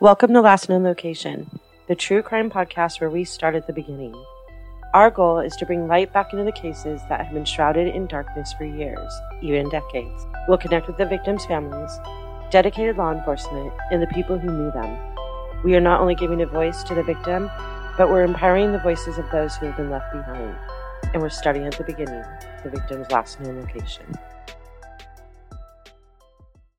Welcome to Last Known Location, the true crime podcast where we start at the beginning. Our goal is to bring light back into the cases that have been shrouded in darkness for years, even decades. We'll connect with the victims' families, dedicated law enforcement, and the people who knew them. We are not only giving a voice to the victim, but we're empowering the voices of those who have been left behind. And we're starting at the beginning, the victim's last known location.